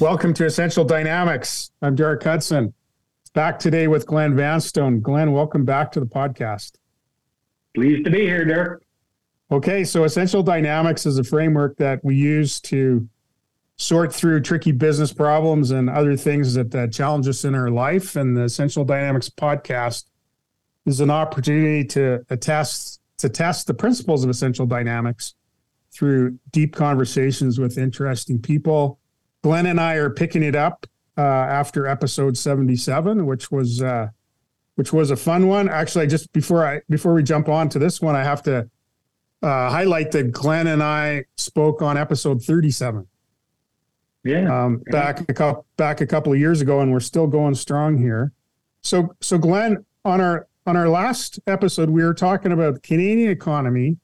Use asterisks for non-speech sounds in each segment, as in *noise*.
Welcome to Essential Dynamics. I'm Derek Hudson. Back today with Glen Vanstone. Glen, welcome back to the podcast. Pleased to be here, Derek. Okay, so Essential Dynamics is a framework that we use to sort through tricky business problems and other things that challenge us in our life. And the Essential Dynamics podcast is an opportunity to attest to test the principles of Essential Dynamics through deep conversations with interesting people. Glen and I are picking it up uh, after episode 77, which was uh, which was a fun one. Actually, just before I before we jump on to this one, I have to uh, highlight that Glen and I spoke on episode 37. Yeah, um, back a couple back a couple of years ago, and we're still going strong here. So, so Glen, on our on our last episode, we were talking about the Canadian economy.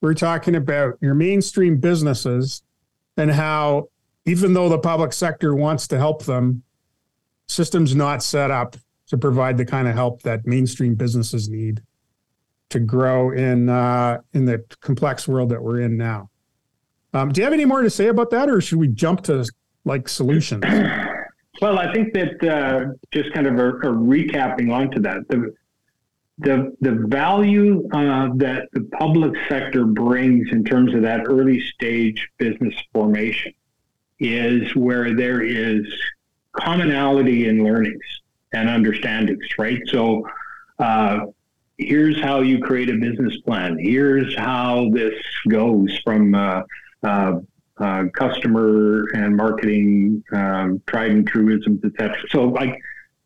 We we're talking about your mainstream businesses and how, even though the public sector wants to help them, systems not set up to provide the kind of help that mainstream businesses need to grow in uh, in the complex world that we're in now. Um, do you have any more to say about that, or should we jump to like solutions? *clears throat* Well, I think that uh, just kind of a, a, recapping onto that, the the the value uh, that the public sector brings in terms of that early stage business formation is where there is commonality in learnings and understandings, right? So. Uh, here's how you create a business plan. Here's how this goes from uh, uh, uh, customer and marketing, um, tried and truisms, etc. So, like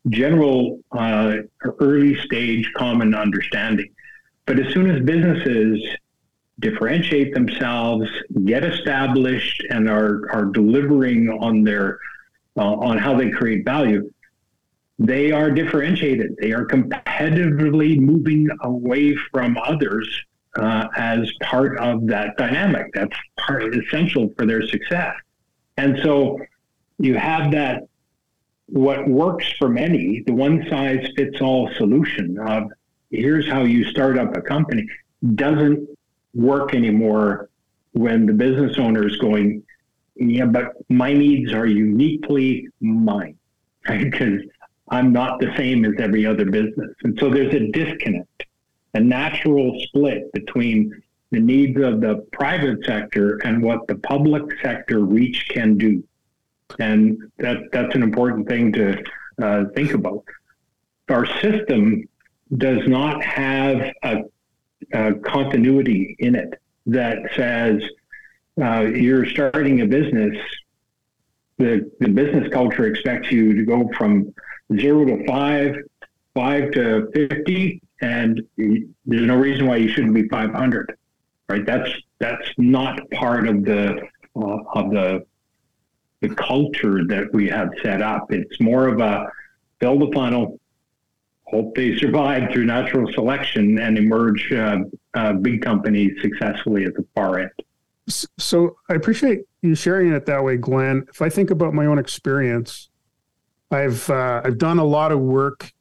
general uh, early stage common understanding. But as soon as businesses differentiate themselves, get established, and are are delivering on their uh, on how they create value, they are differentiated. They are competitively moving away from others uh, as part of that dynamic. That's part essential for their success. And so you have that what works for many, the one size fits all solution of here's how you start up a company doesn't work anymore when the business owner is going, yeah, but my needs are uniquely mine, *laughs* right? Because I'm not the same as every other business. And so there's a disconnect a natural split between the needs of the private sector and what the public sector reach can do. And that, that's an important thing to uh, think about. Our system does not have a, a continuity in it that says uh, you're starting a business, the, the business culture expects you to go from zero to five, five to 50, and there's no reason why you shouldn't be 500 right? That's that's not part of the uh, of the the culture that we have set up. It's more of a build a funnel hope they survive through natural selection and emerge uh, uh, big companies successfully at the far end so i appreciate you sharing it that way glen if i think about my own experience i've uh, i've done a lot of work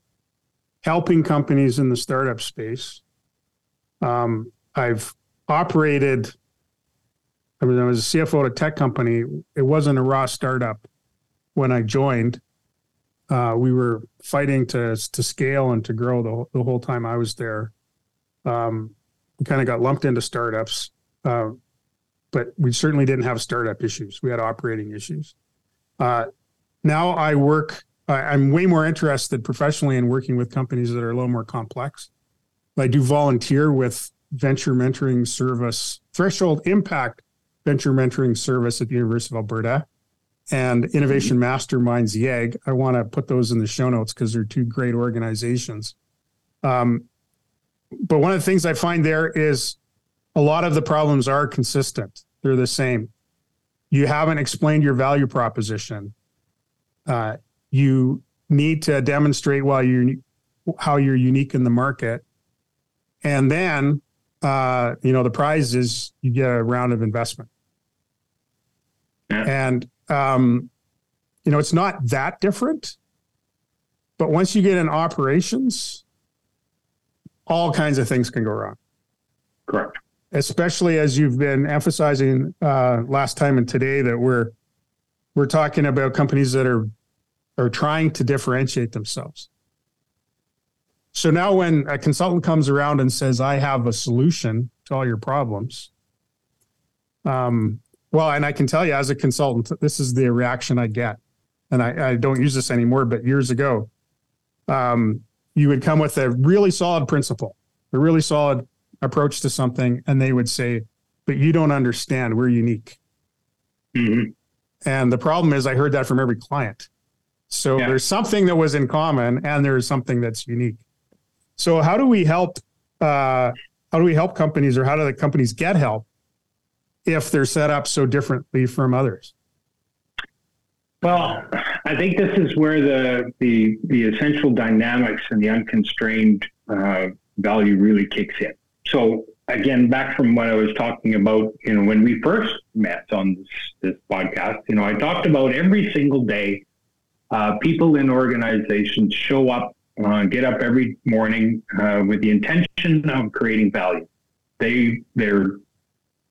helping companies in the startup space. Um, I've operated. I mean, I was a CFO at a tech company. It wasn't a raw startup when I joined. Uh, we were fighting to to scale and to grow the, the whole time I was there. Um, we kind of got lumped into startups, uh, but we certainly didn't have startup issues. We had operating issues. Uh, now I work I'm way more interested professionally in working with companies that are a little more complex. I do volunteer with venture mentoring service, Threshold Impact Venture Mentoring Service at the University of Alberta, and Innovation Masterminds YEG. I want to put those in the show notes because they're two great organizations. Um, but one of the things I find there is a lot of the problems are consistent. They're the same. You haven't explained your value proposition. Uh, you need to demonstrate why you're how you're unique in the market and then uh, you know the prize is you get a round of investment yeah. and um, you know it's not that different but once you get in operations all kinds of things can go wrong correct especially as you've been emphasizing uh, last time and today that we're we're talking about companies that are are trying to differentiate themselves. So now when a consultant comes around and says, I have a solution to all your problems, um, well, and I can tell you as a consultant, this is the reaction I get. And I, I don't use this anymore, but years ago, um, you would come with a really solid principle, a really solid approach to something, and they would say, But you don't understand, we're unique. Mm-hmm. And the problem is, I heard that from every client. So yeah. there's something that was in common, and there's something that's unique. So how do we help? Uh, how do we help companies, or how do the companies get help if they're set up so differently from others? Well, I think this is where the the the essential dynamics and the unconstrained uh, value really kicks in. So again, back from what I was talking about, you know, when we first met on this, this podcast, you know, I talked about every single day, uh, people in organizations show up, uh, get up every morning uh, with the intention of creating value. They, they're,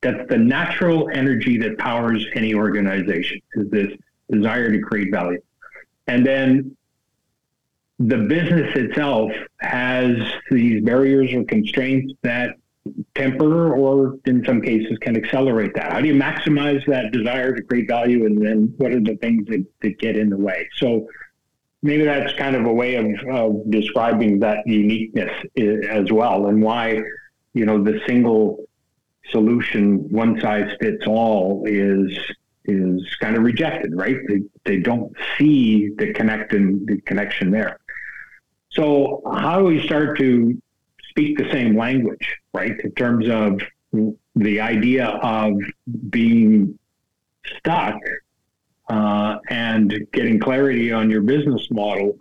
that's the natural energy that powers any organization is this desire to create value. And then the business itself has these barriers or constraints that temper or in some cases can accelerate that? How do you maximize that desire to create value and then what are the things that, that get in the way? So maybe that's kind of a way of, of describing that uniqueness eh, as well and why, you know, the single solution, one size fits all is is kind of rejected, right? They, they don't see the connection the connection there. So how do we start to speak the same language, right? In terms of the idea of being stuck uh, and getting clarity on your business model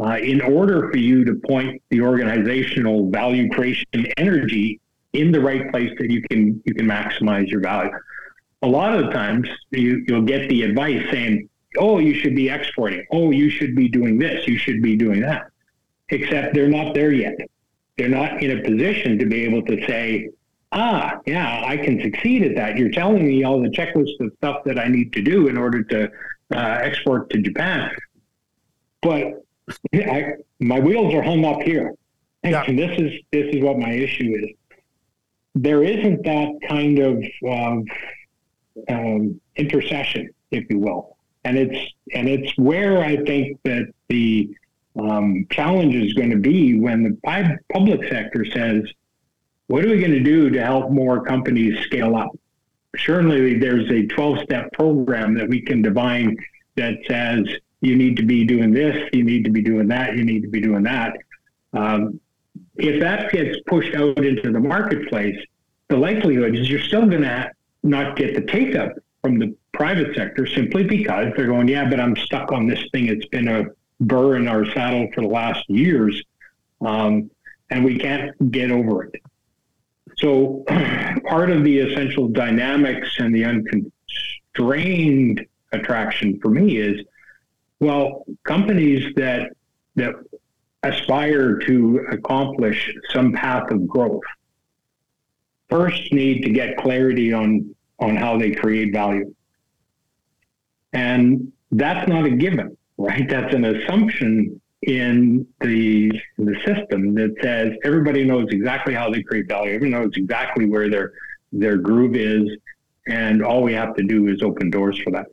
uh, in order for you to point the organizational value creation energy in the right place that you can you can maximize your value. A lot of the times you, you'll get the advice saying, "Oh, you should be exporting. Oh, you should be doing this. You should be doing that." Except they're not there yet they're not in a position to be able to say, ah, yeah, I can succeed at that. You're telling me all the checklist of stuff that I need to do in order to uh, export to Japan. But I, my wheels are hung up here. And yeah. this is this is what my issue is. There isn't that kind of um, um, intercession, if you will, and it's and it's where I think that the um, challenge is going to be when the public sector says, what are we going to do to help more companies scale up? Certainly, there's a 12 step program that we can divine that says you need to be doing this, you need to be doing that, you need to be doing that. Um, if that gets pushed out into the marketplace, the likelihood is you're still going to not get the take up from the private sector simply because they're going, yeah, but I'm stuck on this thing. It's been a burr in our saddle for the last years, um, and we can't get over it. So, *clears throat* part of the essential dynamics and the unconstrained attraction for me is, well, companies that that aspire to accomplish some path of growth first need to get clarity on on how they create value, and that's not a given right? *laughs* That's an assumption in the the system that says everybody knows exactly how they create value, everyone knows exactly where their their groove is, and all we have to do is open doors for that.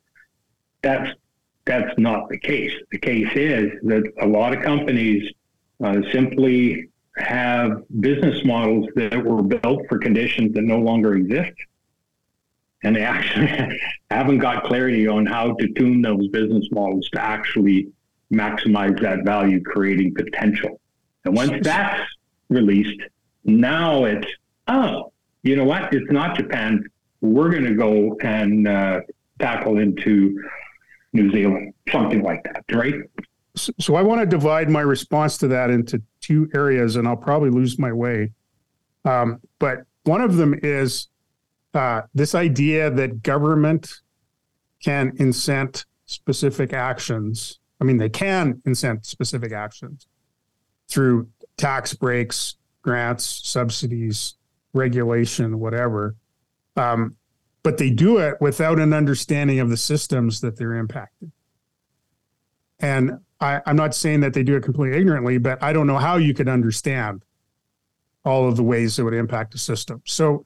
That's that's not the case. The case is that a lot of companies uh, simply have business models that were built for conditions that no longer exist and they actually *laughs* haven't got clarity on how to tune those business models to actually maximize that value creating potential. And once that's released, now it's, oh, you know what? It's not Japan. We're going to go and uh, tackle into New Zealand, something like that, right? So, I want to divide my response to that into two areas, and I'll probably lose my way. Um, but one of them is uh, this idea that government can incent specific actions. I mean, they can incent specific actions through tax breaks, grants, subsidies, regulation, whatever. Um, but they do it without an understanding of the systems that they're impacting. And I, am not saying that they do it completely ignorantly, but I don't know how you could understand all of the ways it would impact the system. So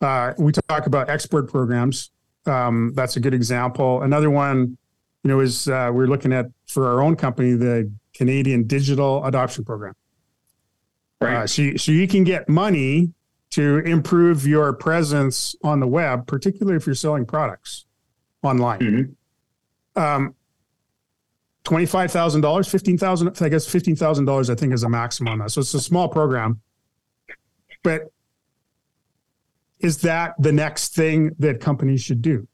uh, we talk about export programs. Um, that's a good example. Another one, you know, is uh, we're looking at for our own company the Canadian Digital Adoption Program. Right. Uh, so, so you can get money to improve your presence on the web, particularly if you're selling products online. Mm-hmm. Um, twenty-five thousand dollars, fifteen thousand. I guess fifteen thousand dollars. I think is a maximum on that. So it's a small program, but is that the next thing that companies should do?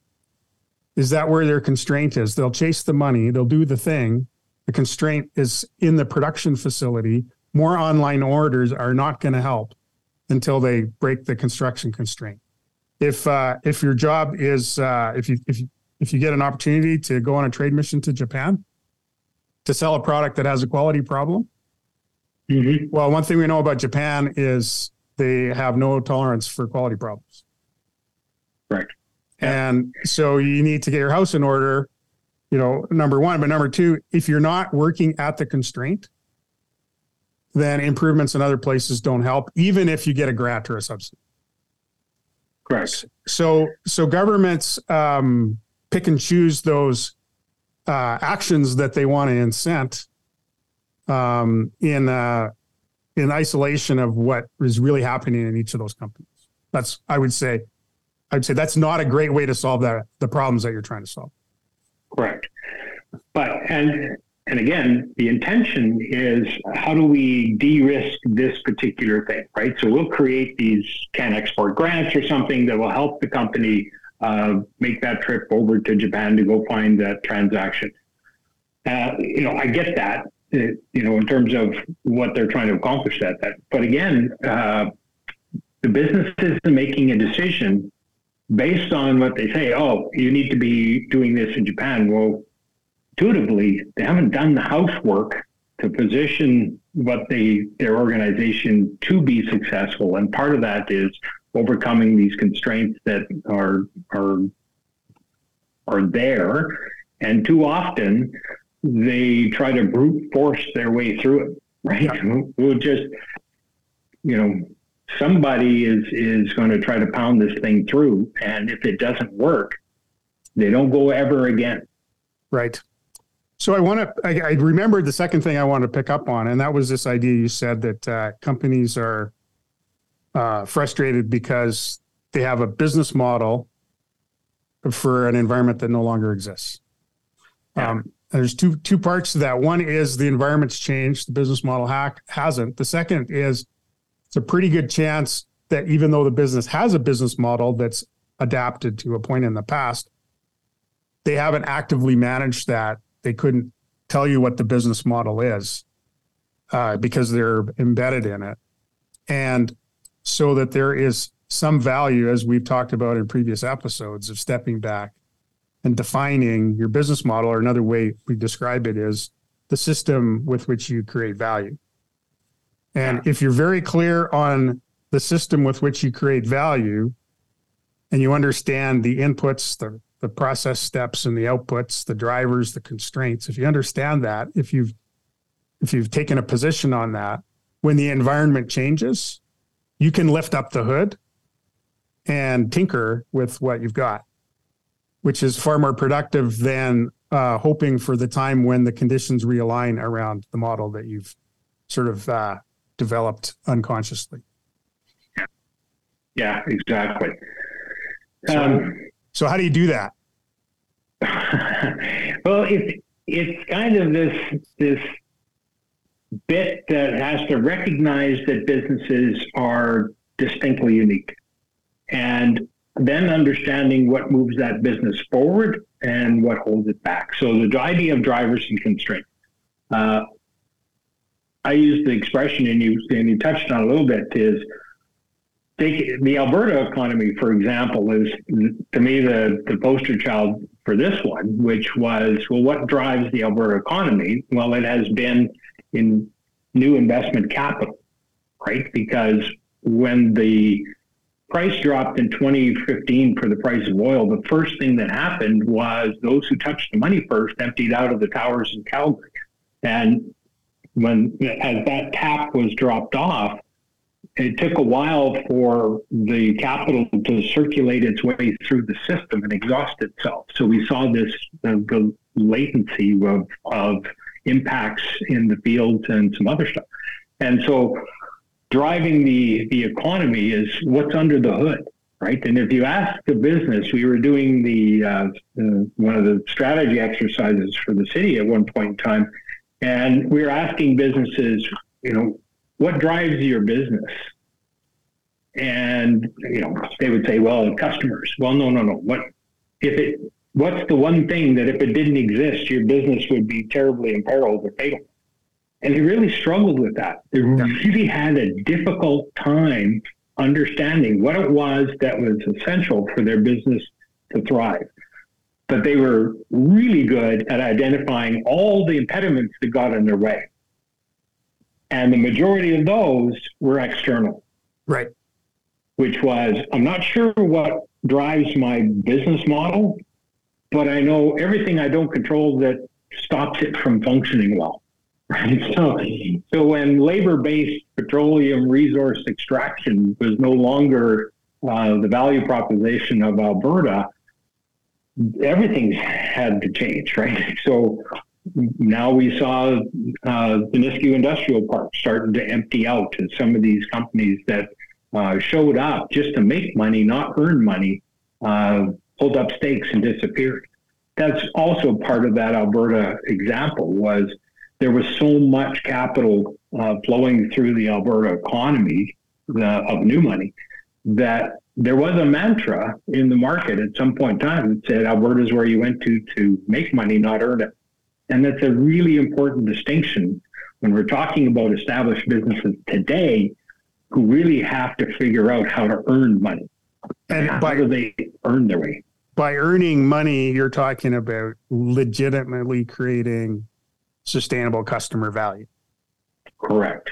Is that where their constraint is? They'll chase the money, they'll do the thing. The constraint is in the production facility. More online orders are not going to help until they break the construction constraint. If uh, if your job is uh, if you if you, if you get an opportunity to go on a trade mission to Japan to sell a product that has a quality problem, mm-hmm. well, one thing we know about Japan is they have no tolerance for quality problems. Right. And so you need to get your house in order, you know, number one. But number two, if you're not working at the constraint, then improvements in other places don't help, even if you get a grant or a subsidy. Correct. So, so governments um, pick and choose those uh, actions that they want to incent um, in uh, in isolation of what is really happening in each of those companies. That's I would say, I would say that's not a great way to solve that the problems that you're trying to solve. Correct. But and and again, the intention is how do we de-risk this particular thing, right? So we'll create these CanExport grants or something that will help the company uh, make that trip over to Japan to go find that transaction. Uh, you know, I get that, uh, you know, in terms of what they're trying to accomplish that. that. But again, uh, the business is making a decision based on what they say. Oh, you need to be doing this in Japan. Well, intuitively, they haven't done the housework to position what they their organization to be successful, and part of that is overcoming these constraints that are are are there, and too often they try to brute force their way through it. Right? Yeah. We'll just you know somebody is is going to try to pound this thing through, and if it doesn't work, they don't go ever again. Right. So I want to, I, I remembered the second thing I want to pick up on, and that was this idea you said that uh, companies are uh, frustrated because they have a business model for an environment that no longer exists. Yeah. Um, there's two two parts to that. One is the environment's changed, the business model hack hasn't. The second is it's a pretty good chance that even though the business has a business model that's adapted to a point in the past, they haven't actively managed that they couldn't tell you what the business model is uh, because they're embedded in it. And so that there is some value, as we've talked about in previous episodes, of stepping back and defining your business model, or another way we describe it is the system with which you create value. And if you're very clear on the system with which you create value and you understand the inputs, the the process steps and the outputs, the drivers, the constraints. If you understand that, if you've if you've taken a position on that, when the environment changes, you can lift up the hood and tinker with what you've got, which is far more productive than uh, hoping for the time when the conditions realign around the model that you've sort of uh, developed unconsciously. Yeah, yeah exactly. So, um, so how do you do that? *laughs* well, it's it's kind of this this bit that has to recognize that businesses are distinctly unique, and then understanding what moves that business forward and what holds it back. So the idea of drivers and constraints. Uh, I use the expression, and you and you touched on a little bit, is the Alberta economy, for example, is to me the, the poster child for this one, which was well, what drives the Alberta economy? Well, it has been in new investment capital, right? Because when the price dropped in 2015 for the price of oil, the first thing that happened was those who touched the money first emptied out of the towers in Calgary. And when as that tap was dropped off, it took a while for the capital to circulate its way through the system and exhaust itself. So we saw this the, the latency of, of impacts in the fields and some other stuff. And so driving the, the economy is what's under the hood, right? And if you ask the business, we were doing the uh, uh, one of the strategy exercises for the city at one point in time, and we were asking businesses, you know, what drives your business? And you know, they would say, well, customers. Well, no, no, no. What if it? What's the one thing that if it didn't exist, your business would be terribly imperiled or fatal? And they really struggled with that. They really had a difficult time understanding what it was that was essential for their business to thrive. But they were really good at identifying all the impediments that got in their way. And the majority of those were external. Right. Which was, I'm not sure what drives my business model, but I know everything I don't control that stops it from functioning well. Right? *laughs* So, so when labor-based petroleum resource extraction was no longer uh, the value proposition of Alberta, everything had to change, right? *laughs* So now we saw uh, the Nisku Industrial Park starting to empty out, and some of these companies that uh, showed up just to make money, not earn money, uh, pulled up stakes and disappeared. That's also part of that Alberta example was there was so much capital uh, flowing through the Alberta economy uh, of new money that there was a mantra in the market at some point in time that said Alberta is where you went to to make money, not earn it. And that's a really important distinction when we're talking about established businesses today who really have to figure out how to earn money. And how by, do they earn their way? By earning money, you're talking about legitimately creating sustainable customer value. Correct.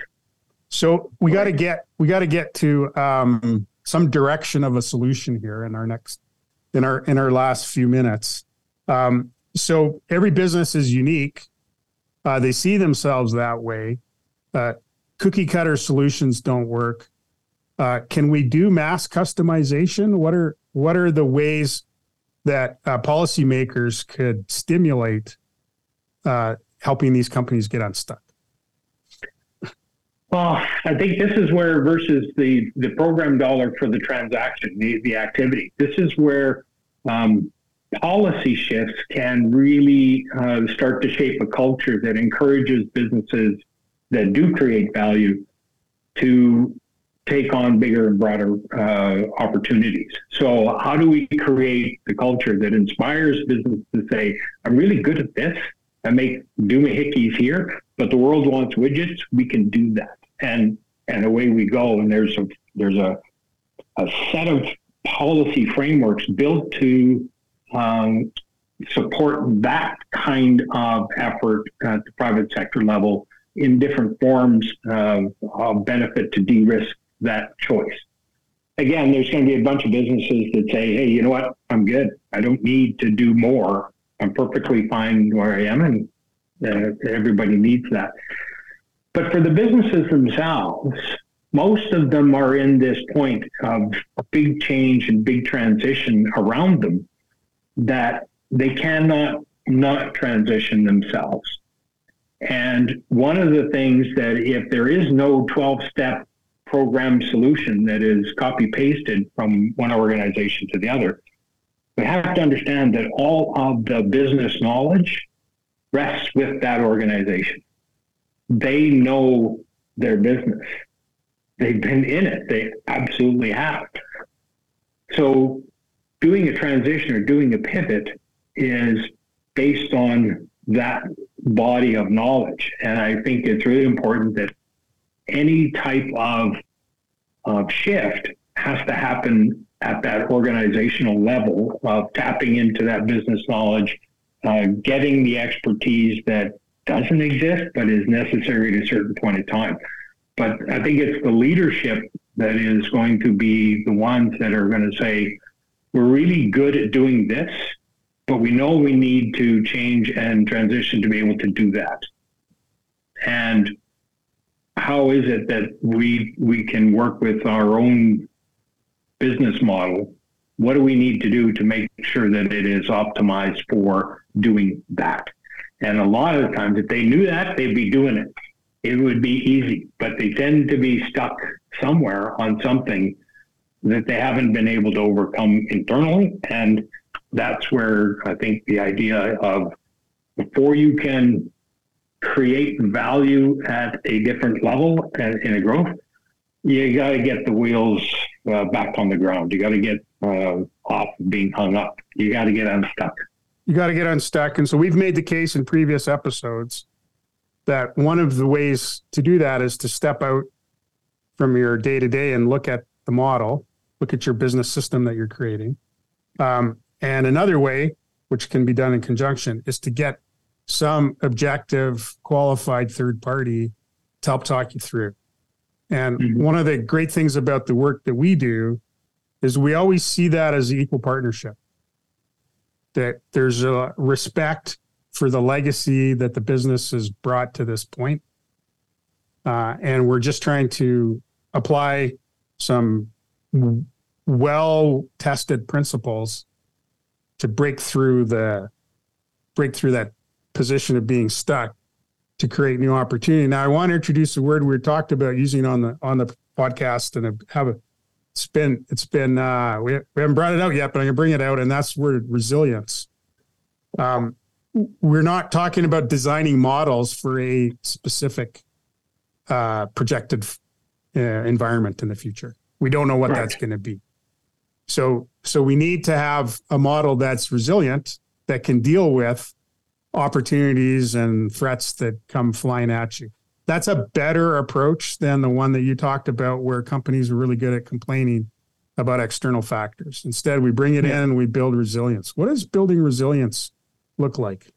So we got to get we got to get to um, some direction of a solution here in our next in our in our last few minutes. Um, so every business is unique. Uh, they see themselves that way. Uh, cookie cutter solutions don't work. Uh, can we do mass customization? What are what are the ways that uh, policymakers could stimulate uh, helping these companies get unstuck? Well, I think this is where versus the the program dollar for the transaction, the the activity. This is where um, policy shifts can really uh, start to shape a culture that encourages businesses that do create value to take on bigger and broader uh, opportunities. So, how do we create the culture that inspires business to say, "I'm really good at this. I make doohickeys here, but the world wants widgets. We can do that, and and away we go. And there's a there's a a set of policy frameworks built to um, support that kind of effort at the private sector level in different forms of, benefit to de-risk that choice. Again, there's going to be a bunch of businesses that say, "Hey, you know what? I'm good. I don't need to do more. I'm perfectly fine where I am, and uh, everybody needs that. But for the businesses themselves, most of them are in this point of big change and big transition around them that they cannot not transition themselves. And one of the things that if there is no 12 step program solution that is copy pasted from one organization to the other, we have to understand that all of the business knowledge rests with that organization. They know their business. They've been in it. They absolutely have. So doing a transition or doing a pivot is based on that body of knowledge. And I think it's really important that any type of, of shift has to happen at that organizational level of tapping into that business knowledge, uh, getting the expertise that doesn't exist but is necessary at a certain point in time. But I think it's the leadership that is going to be the ones that are going to say, we're really good at doing this, but we know we need to change and transition to be able to do that. And how is it that we we can work with our own business model? What do we need to do to make sure that it is optimized for doing that? And a lot of the times, if they knew that, they'd be doing it. It would be easy, but they tend to be stuck somewhere on something that they haven't been able to overcome internally. And that's where I think the idea of before you can create value at a different level in a growth, you got to get the wheels uh, back on the ground. You got to get uh, off being hung up. You got to get unstuck. You got to get unstuck. And so we've made the case in previous episodes that one of the ways to do that is to step out from your day to day and look at the model, look at your business system that you're creating. Um, and another way, which can be done in conjunction, is to get some objective, qualified third party to help talk you through. And mm-hmm. one of the great things about the work that we do is we always see that as an equal partnership. That there's a respect for the legacy that the business has brought to this point. Uh, and we're just trying to apply some well tested principles to break through the break through that position of being stuck to create new opportunity. Now I want to introduce a word we talked about using on the on the podcast and have a it's been it's been uh, we, we haven't brought it out yet, but I'm gonna bring it out, and that's word resilience. Um, we're not talking about designing models for a specific uh, projected uh, environment in the future. We don't know what right. that's going to be. So, so we need to have a model that's resilient that can deal with opportunities and threats that come flying at you. That's a better approach than the one that you talked about, where companies are really good at complaining about external factors. Instead, we bring it yeah. in and we build resilience. What does building resilience look like?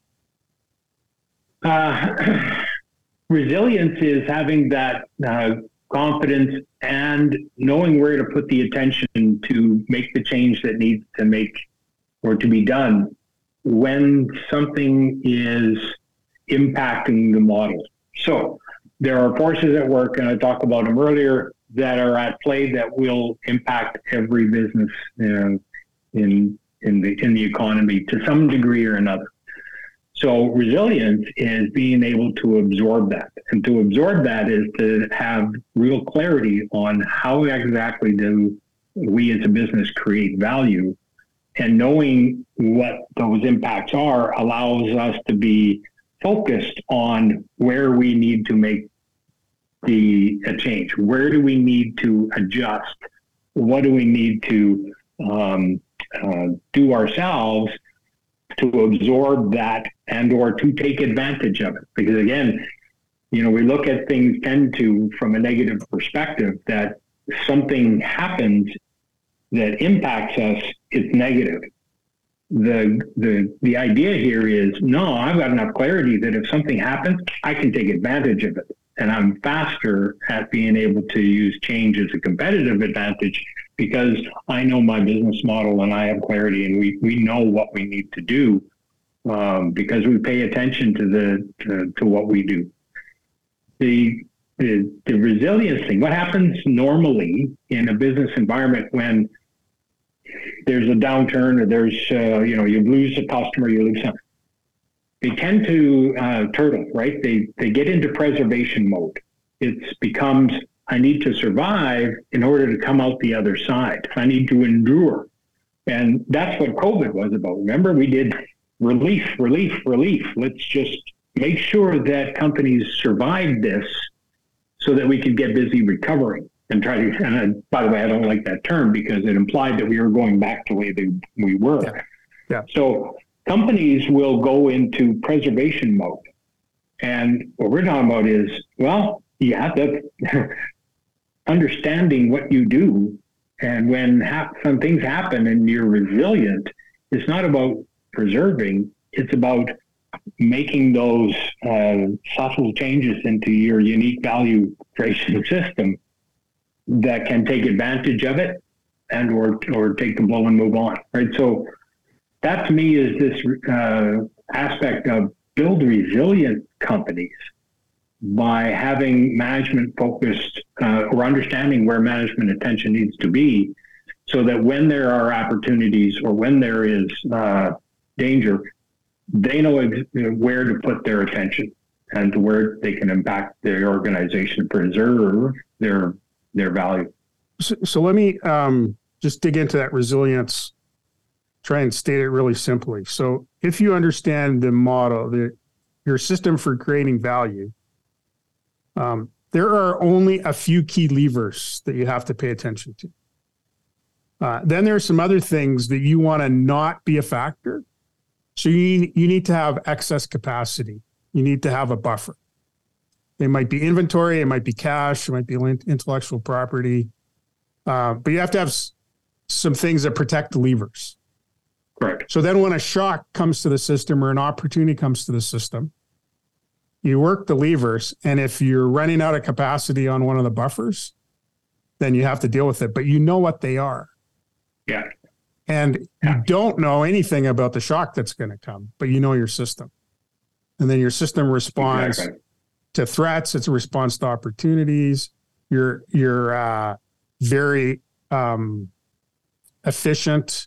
Uh, *clears throat* resilience is having that uh, confidence and knowing where to put the attention to make the change that needs to make or to be done when something is impacting the model. So there are forces at work, and I talked about them earlier, that are at play that will impact every business uh, in in the in the economy to some degree or another. So resilience is being able to absorb that. And to absorb that is to have real clarity on how exactly do we as a business create value. And knowing what those impacts are allows us to be focused on where we need to make the a change. Where do we need to adjust? What do we need to um, uh, do ourselves to absorb that and or to take advantage of it. Because again, you know, we look at things tend to from a negative perspective that something happens that impacts us, it's negative. The the the idea here is no, I've got enough clarity that if something happens, I can take advantage of it. And I'm faster at being able to use change as a competitive advantage because I know my business model and I have clarity and we, we know what we need to do um, because we pay attention to the to, to what we do. The, the the resilience thing. What happens normally in a business environment when there's a downturn or there's uh, you know you lose a customer, you lose something. They tend to uh, turtle, right? They they get into preservation mode. It becomes I need to survive in order to come out the other side. I need to endure. And that's what COVID was about. Remember, we did relief, relief, relief. Let's just make sure that companies survive this so that we can get busy recovering and try to. And I, by the way, I don't like that term because it implied that we were going back to the way that we were. Yeah. yeah. So companies will go into preservation mode. And what we're talking about is, well, yeah, that *laughs* understanding what you do. And when ha- some things happen and you're resilient, it's not about preserving, it's about making those uh, subtle changes into your unique value creation system that can take advantage of it and or or take the blow and move on. Right. So that to me is this uh, aspect of build resilient companies by having management focused uh, or understanding where management attention needs to be so that when there are opportunities or when there is uh, danger, they know where to put their attention and where they can impact their organization, preserve their their value. So, so let me um, just dig into that resilience. Try and state it really simply. So, if you understand the model, the your system for creating value, um, there are only a few key levers that you have to pay attention to. Uh, then there are some other things that you want to not be a factor. So you, you need to have excess capacity. You need to have a buffer. It might be inventory, it might be cash, it might be intellectual property, uh, but you have to have s- some things that protect the levers. Correct. So then when a shock comes to the system or an opportunity comes to the system, you work the levers. And if you're running out of capacity on one of the buffers, then you have to deal with it. But you know what they are. Yeah. And yeah. you don't know anything about the shock that's going to come, but you know your system. And then your system responds exactly. to threats, it's a response to opportunities. You're you're uh, very um, efficient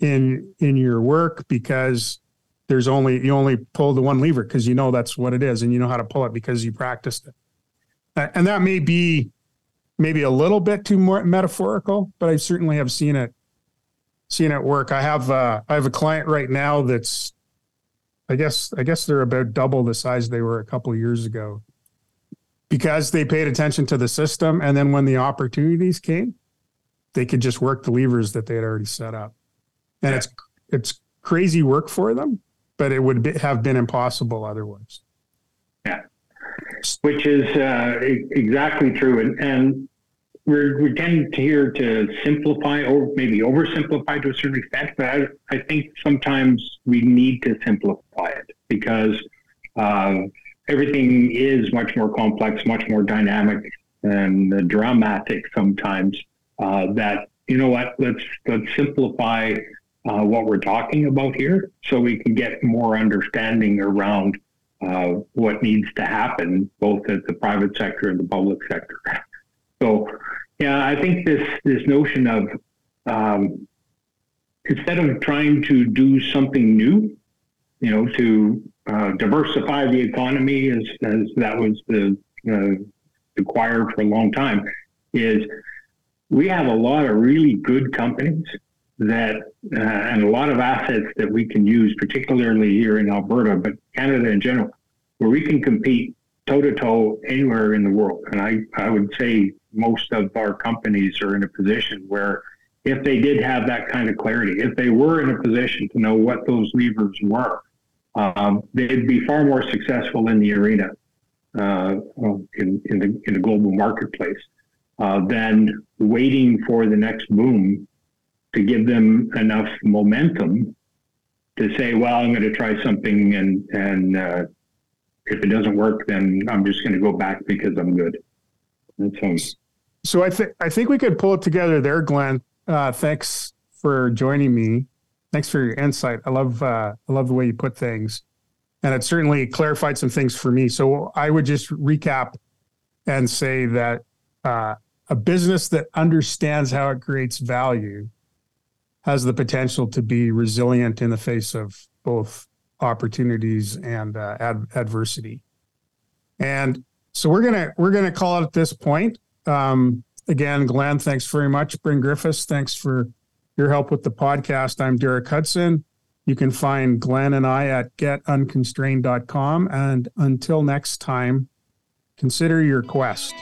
in in your work because there's only you only pull the one lever because you know that's what it is and you know how to pull it because you practiced it. And that may be maybe a little bit too more metaphorical, but I certainly have seen it seen it work. I have uh, I have a client right now that's I guess I guess they're about double the size they were a couple of years ago because they paid attention to the system and then when the opportunities came they could just work the levers that they had already set up and yeah. it's it's crazy work for them but it would be, have been impossible otherwise yeah which is uh, exactly true and, and we're, we tend to here to simplify or maybe oversimplify to a certain extent, but I, I think sometimes we need to simplify it because uh, everything is much more complex, much more dynamic and dramatic sometimes. Uh, that you know what? Let's let's simplify uh, what we're talking about here, so we can get more understanding around uh, what needs to happen, both at the private sector and the public sector. *laughs* So, yeah, I think this this notion of um, instead of trying to do something new, you know, to uh, diversify the economy, as as that was the uh, required for a long time, is we have a lot of really good companies that uh, and a lot of assets that we can use, particularly here in Alberta, but Canada in general, where we can compete toe to toe anywhere in the world. And I, I would say most of our companies are in a position where if they did have that kind of clarity, if they were in a position to know what those levers were, um, they'd be far more successful in the arena uh, in, in, the, in the global marketplace uh, than waiting for the next boom to give them enough momentum to say, well, I'm going to try something and, and uh, if it doesn't work, then I'm just going to go back because I'm good. That's So I think I think we could pull it together there, Glen. Uh, thanks for joining me. Thanks for your insight. I love uh, I love the way you put things, and it certainly clarified some things for me. So I would just recap and say that uh, a business that understands how it creates value has the potential to be resilient in the face of both opportunities and uh, ad- adversity. And so we're gonna we're gonna call it at this point. Um, again, Glen, thanks very much. Bryn Griffiths, thanks for your help with the podcast. I'm Derek Hudson. You can find Glen and I at getunconstrained.com. And until next time, consider your quest.